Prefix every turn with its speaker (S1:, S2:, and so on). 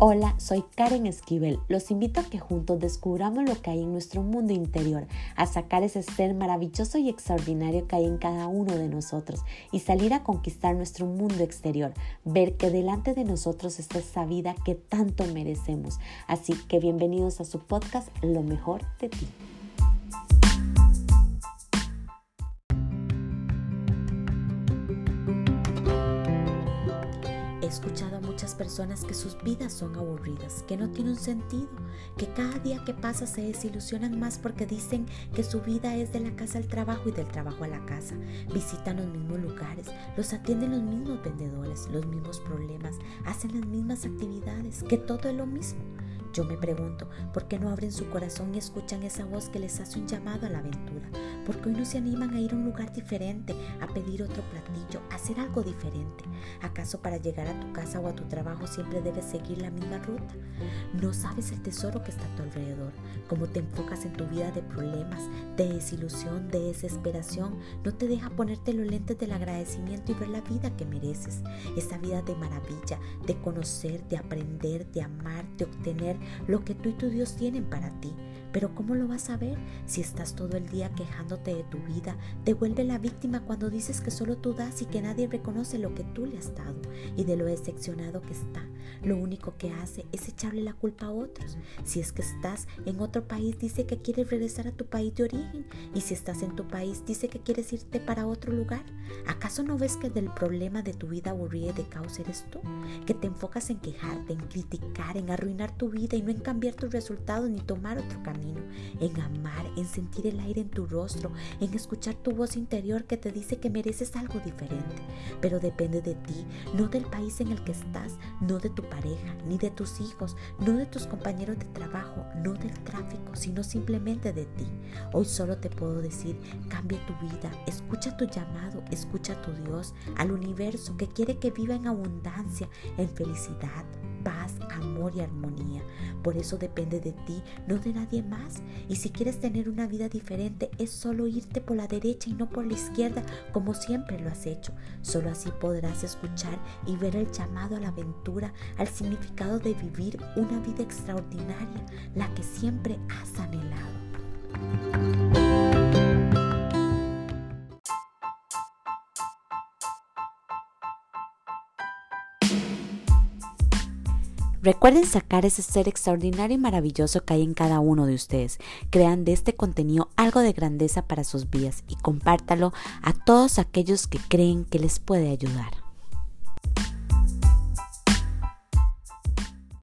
S1: Hola, soy Karen Esquivel. Los invito a que juntos descubramos lo que hay en nuestro mundo interior, a sacar ese ser maravilloso y extraordinario que hay en cada uno de nosotros y salir a conquistar nuestro mundo exterior, ver que delante de nosotros está esa vida que tanto merecemos. Así que bienvenidos a su podcast Lo mejor de ti. He escuchado personas que sus vidas son aburridas, que no tienen sentido, que cada día que pasa se desilusionan más porque dicen que su vida es de la casa al trabajo y del trabajo a la casa. Visitan los mismos lugares, los atienden los mismos vendedores, los mismos problemas, hacen las mismas actividades, que todo es lo mismo. Yo me pregunto, ¿por qué no abren su corazón y escuchan esa voz que les hace un llamado a la aventura? ¿Por qué hoy no se animan a ir a un lugar diferente, a pedir otro platillo, a hacer algo diferente? ¿Acaso para llegar a tu casa o a tu trabajo siempre debes seguir la misma ruta? No sabes el tesoro que está a tu alrededor, cómo te enfocas en tu vida de problemas, de desilusión, de desesperación, no te deja ponerte los lentes del agradecimiento y ver la vida que mereces, esa vida de maravilla, de conocer, de aprender, de amar, de obtener lo que tú y tu Dios tienen para ti. Pero ¿cómo lo vas a ver si estás todo el día quejándote de tu vida? Te vuelve la víctima cuando dices que solo tú das y que nadie reconoce lo que tú le has dado y de lo decepcionado que está. Lo único que hace es echarle la culpa a otros. Si es que estás en otro país, dice que quieres regresar a tu país de origen. Y si estás en tu país, dice que quieres irte para otro lugar. ¿Acaso no ves que del problema de tu vida aburrida y de caos eres tú? Que te enfocas en quejarte, en criticar, en arruinar tu vida y no en cambiar tus resultados ni tomar otro en amar, en sentir el aire en tu rostro, en escuchar tu voz interior que te dice que mereces algo diferente. Pero depende de ti, no del país en el que estás, no de tu pareja, ni de tus hijos, no de tus compañeros de trabajo, no del tráfico, sino simplemente de ti. Hoy solo te puedo decir, cambia tu vida, escucha tu llamado, escucha a tu Dios, al universo que quiere que viva en abundancia, en felicidad, paz, amor y armonía. Por eso depende de ti, no de nadie más. Y si quieres tener una vida diferente, es solo irte por la derecha y no por la izquierda, como siempre lo has hecho. Solo así podrás escuchar y ver el llamado a la aventura, al significado de vivir una vida extraordinaria, la que siempre has anhelado. Recuerden sacar ese ser extraordinario y maravilloso que hay en cada uno de ustedes. Crean de este contenido algo de grandeza para sus vidas y compártalo a todos aquellos que creen que les puede ayudar.